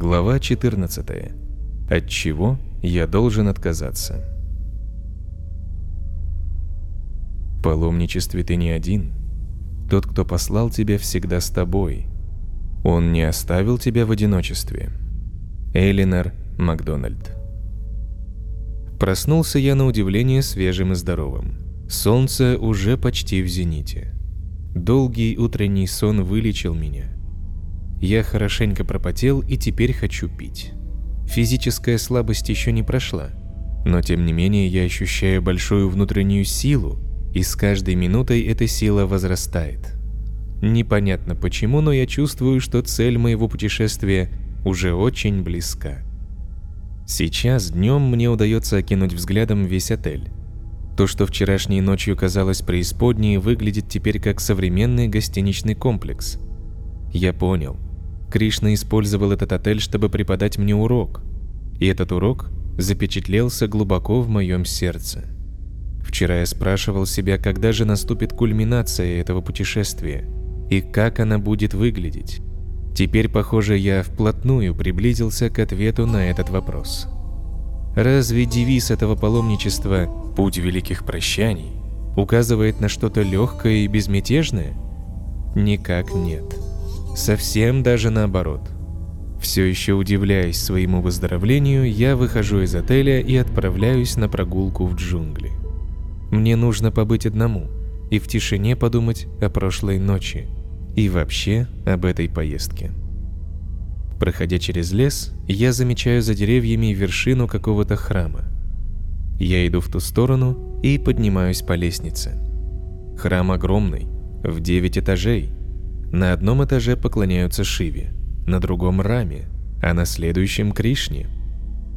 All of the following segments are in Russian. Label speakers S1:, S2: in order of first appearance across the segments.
S1: Глава 14. От чего я должен отказаться? В паломничестве ты не один. Тот, кто послал тебя, всегда с тобой. Он не оставил тебя в одиночестве. Элинор Макдональд. Проснулся я на удивление свежим и здоровым. Солнце уже почти в зените. Долгий утренний сон вылечил меня – я хорошенько пропотел и теперь хочу пить. Физическая слабость еще не прошла, но тем не менее я ощущаю большую внутреннюю силу, и с каждой минутой эта сила возрастает. Непонятно почему, но я чувствую, что цель моего путешествия уже очень близка. Сейчас днем мне удается окинуть взглядом весь отель. То, что вчерашней ночью казалось преисподней, выглядит теперь как современный гостиничный комплекс. Я понял – Кришна использовал этот отель, чтобы преподать мне урок. И этот урок запечатлелся глубоко в моем сердце. Вчера я спрашивал себя, когда же наступит кульминация этого путешествия и как она будет выглядеть. Теперь, похоже, я вплотную приблизился к ответу на этот вопрос. Разве девиз этого паломничества «Путь великих прощаний» указывает на что-то легкое и безмятежное? Никак нет. Совсем даже наоборот. Все еще удивляясь своему выздоровлению, я выхожу из отеля и отправляюсь на прогулку в джунгли. Мне нужно побыть одному и в тишине подумать о прошлой ночи и вообще об этой поездке. Проходя через лес, я замечаю за деревьями вершину какого-то храма. Я иду в ту сторону и поднимаюсь по лестнице. Храм огромный, в 9 этажей – на одном этаже поклоняются Шиве, на другом – Раме, а на следующем – Кришне.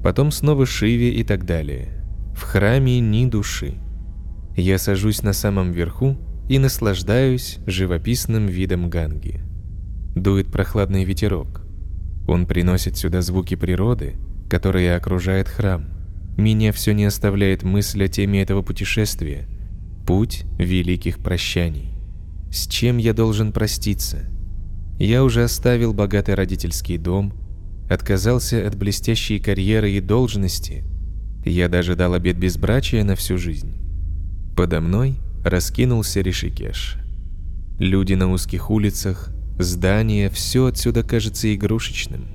S1: Потом снова Шиве и так далее. В храме ни души. Я сажусь на самом верху и наслаждаюсь живописным видом Ганги. Дует прохладный ветерок. Он приносит сюда звуки природы, которые окружает храм. Меня все не оставляет мысль о теме этого путешествия – путь великих прощаний. С чем я должен проститься? Я уже оставил богатый родительский дом, отказался от блестящей карьеры и должности. Я даже дал обет безбрачия на всю жизнь. Подо мной раскинулся Ришикеш. Люди на узких улицах, здания, все отсюда кажется игрушечным.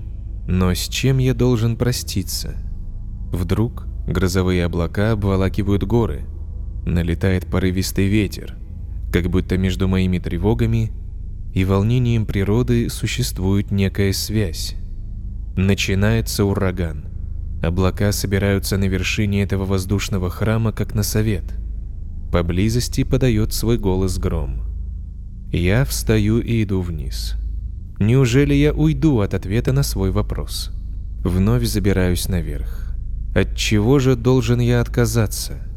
S1: Но с чем я должен проститься? Вдруг грозовые облака обволакивают горы, налетает порывистый ветер – как будто между моими тревогами и волнением природы существует некая связь. Начинается ураган. Облака собираются на вершине этого воздушного храма, как на совет. Поблизости подает свой голос гром. Я встаю и иду вниз. Неужели я уйду от ответа на свой вопрос? Вновь забираюсь наверх. От чего же должен я отказаться?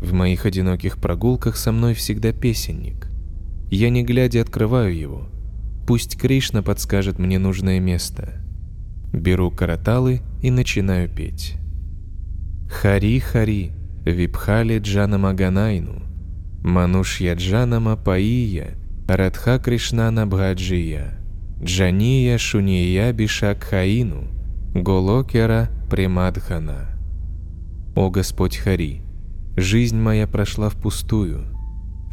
S1: В моих одиноких прогулках со мной всегда песенник. Я не глядя открываю его. Пусть Кришна подскажет мне нужное место. Беру караталы и начинаю петь. Хари-хари, випхали джанама ганайну, манушья джанама паия, радха Кришнана бхаджия, джания шуния бишакхаину, голокера примадхана. О Господь Хари! Жизнь моя прошла впустую.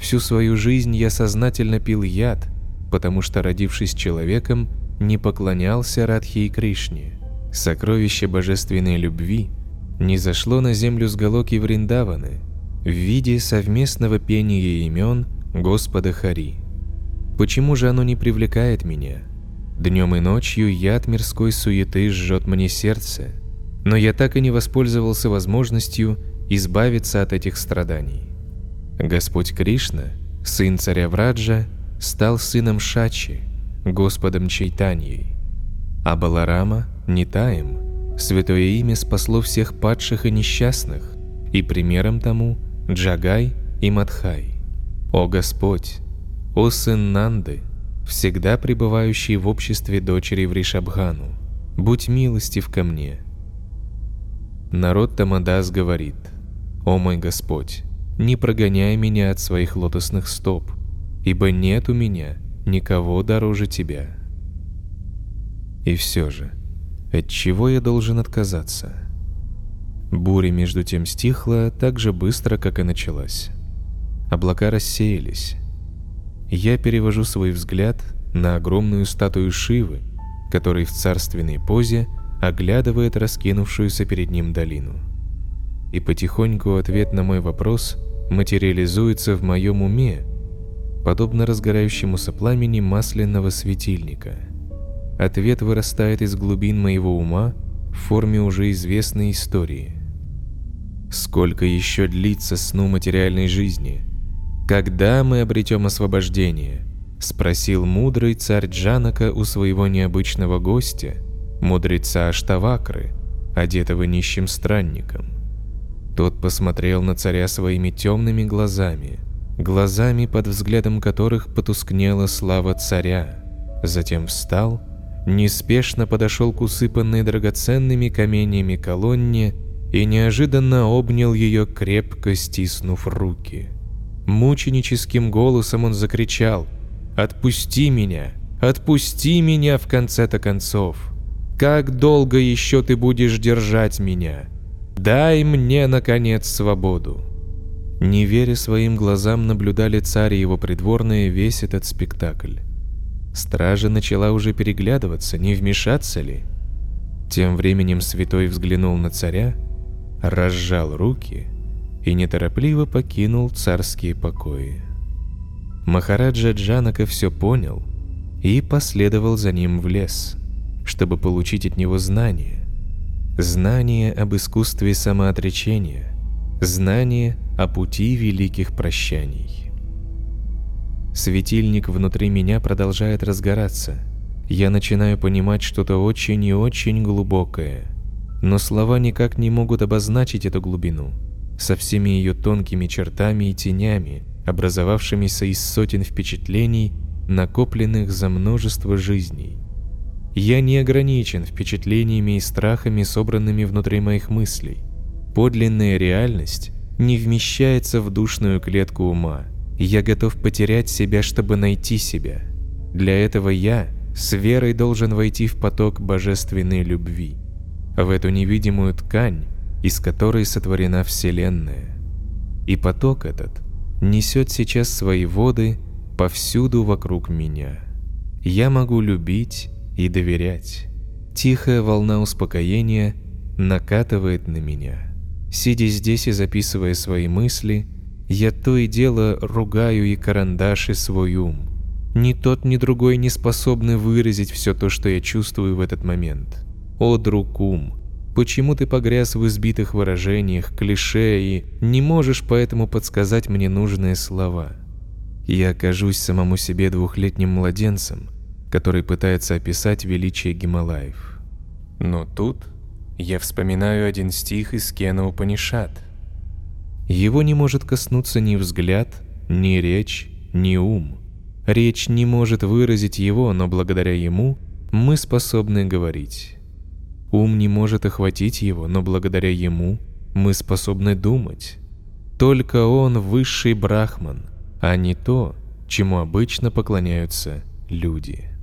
S1: Всю свою жизнь я сознательно пил яд, потому что, родившись человеком, не поклонялся Радхи и Кришне. Сокровище божественной любви не зашло на землю с Галоки Вриндаваны в виде совместного пения имен Господа Хари. Почему же оно не привлекает меня? Днем и ночью яд мирской суеты жжет мне сердце, но я так и не воспользовался возможностью избавиться от этих страданий. Господь Кришна, сын царя Враджа, стал сыном Шачи, Господом Чайтаньей, а Баларама – Нитаем, святое имя спасло всех падших и несчастных, и примером тому – Джагай и Мадхай. О Господь, о сын Нанды, всегда пребывающий в обществе дочери Вришабхану, будь милостив ко мне. Народ Тамадас говорит – «О мой Господь, не прогоняй меня от своих лотосных стоп, ибо нет у меня никого дороже Тебя». И все же, От чего я должен отказаться? Буря между тем стихла так же быстро, как и началась. Облака рассеялись. Я перевожу свой взгляд на огромную статую Шивы, который в царственной позе оглядывает раскинувшуюся перед ним долину. И потихоньку ответ на мой вопрос материализуется в моем уме, подобно разгорающемуся пламени масляного светильника. Ответ вырастает из глубин моего ума в форме уже известной истории. Сколько еще длится сну материальной жизни? Когда мы обретем освобождение? Спросил мудрый царь Джанака у своего необычного гостя, мудреца Аштавакры, одетого нищим странником. Тот посмотрел на царя своими темными глазами, глазами, под взглядом которых потускнела слава царя. Затем встал, неспешно подошел к усыпанной драгоценными каменьями колонне и неожиданно обнял ее, крепко стиснув руки. Мученическим голосом он закричал «Отпусти меня! Отпусти меня в конце-то концов! Как долго еще ты будешь держать меня? Дай мне, наконец, свободу!» Не веря своим глазам, наблюдали царь и его придворные весь этот спектакль. Стража начала уже переглядываться, не вмешаться ли. Тем временем святой взглянул на царя, разжал руки и неторопливо покинул царские покои. Махараджа Джанака все понял и последовал за ним в лес, чтобы получить от него знания. Знание об искусстве самоотречения, знание о пути великих прощаний. Светильник внутри меня продолжает разгораться. Я начинаю понимать что-то очень и очень глубокое. Но слова никак не могут обозначить эту глубину, со всеми ее тонкими чертами и тенями, образовавшимися из сотен впечатлений, накопленных за множество жизней. Я не ограничен впечатлениями и страхами, собранными внутри моих мыслей. Подлинная реальность не вмещается в душную клетку ума. Я готов потерять себя, чтобы найти себя. Для этого я с верой должен войти в поток божественной любви, в эту невидимую ткань, из которой сотворена Вселенная. И поток этот несет сейчас свои воды повсюду вокруг меня. Я могу любить и доверять. Тихая волна успокоения накатывает на меня. Сидя здесь и записывая свои мысли, я то и дело ругаю и карандаши свой ум. Ни тот, ни другой не способны выразить все то, что я чувствую в этот момент. О, друг ум, почему ты погряз в избитых выражениях, клише и не можешь поэтому подсказать мне нужные слова? Я окажусь самому себе двухлетним младенцем, который пытается описать величие Гималаев. Но тут я вспоминаю один стих из Кена Упанишат. Его не может коснуться ни взгляд, ни речь, ни ум. Речь не может выразить его, но благодаря ему мы способны говорить. Ум не может охватить его, но благодаря ему мы способны думать. Только он высший брахман, а не то, чему обычно поклоняются люди.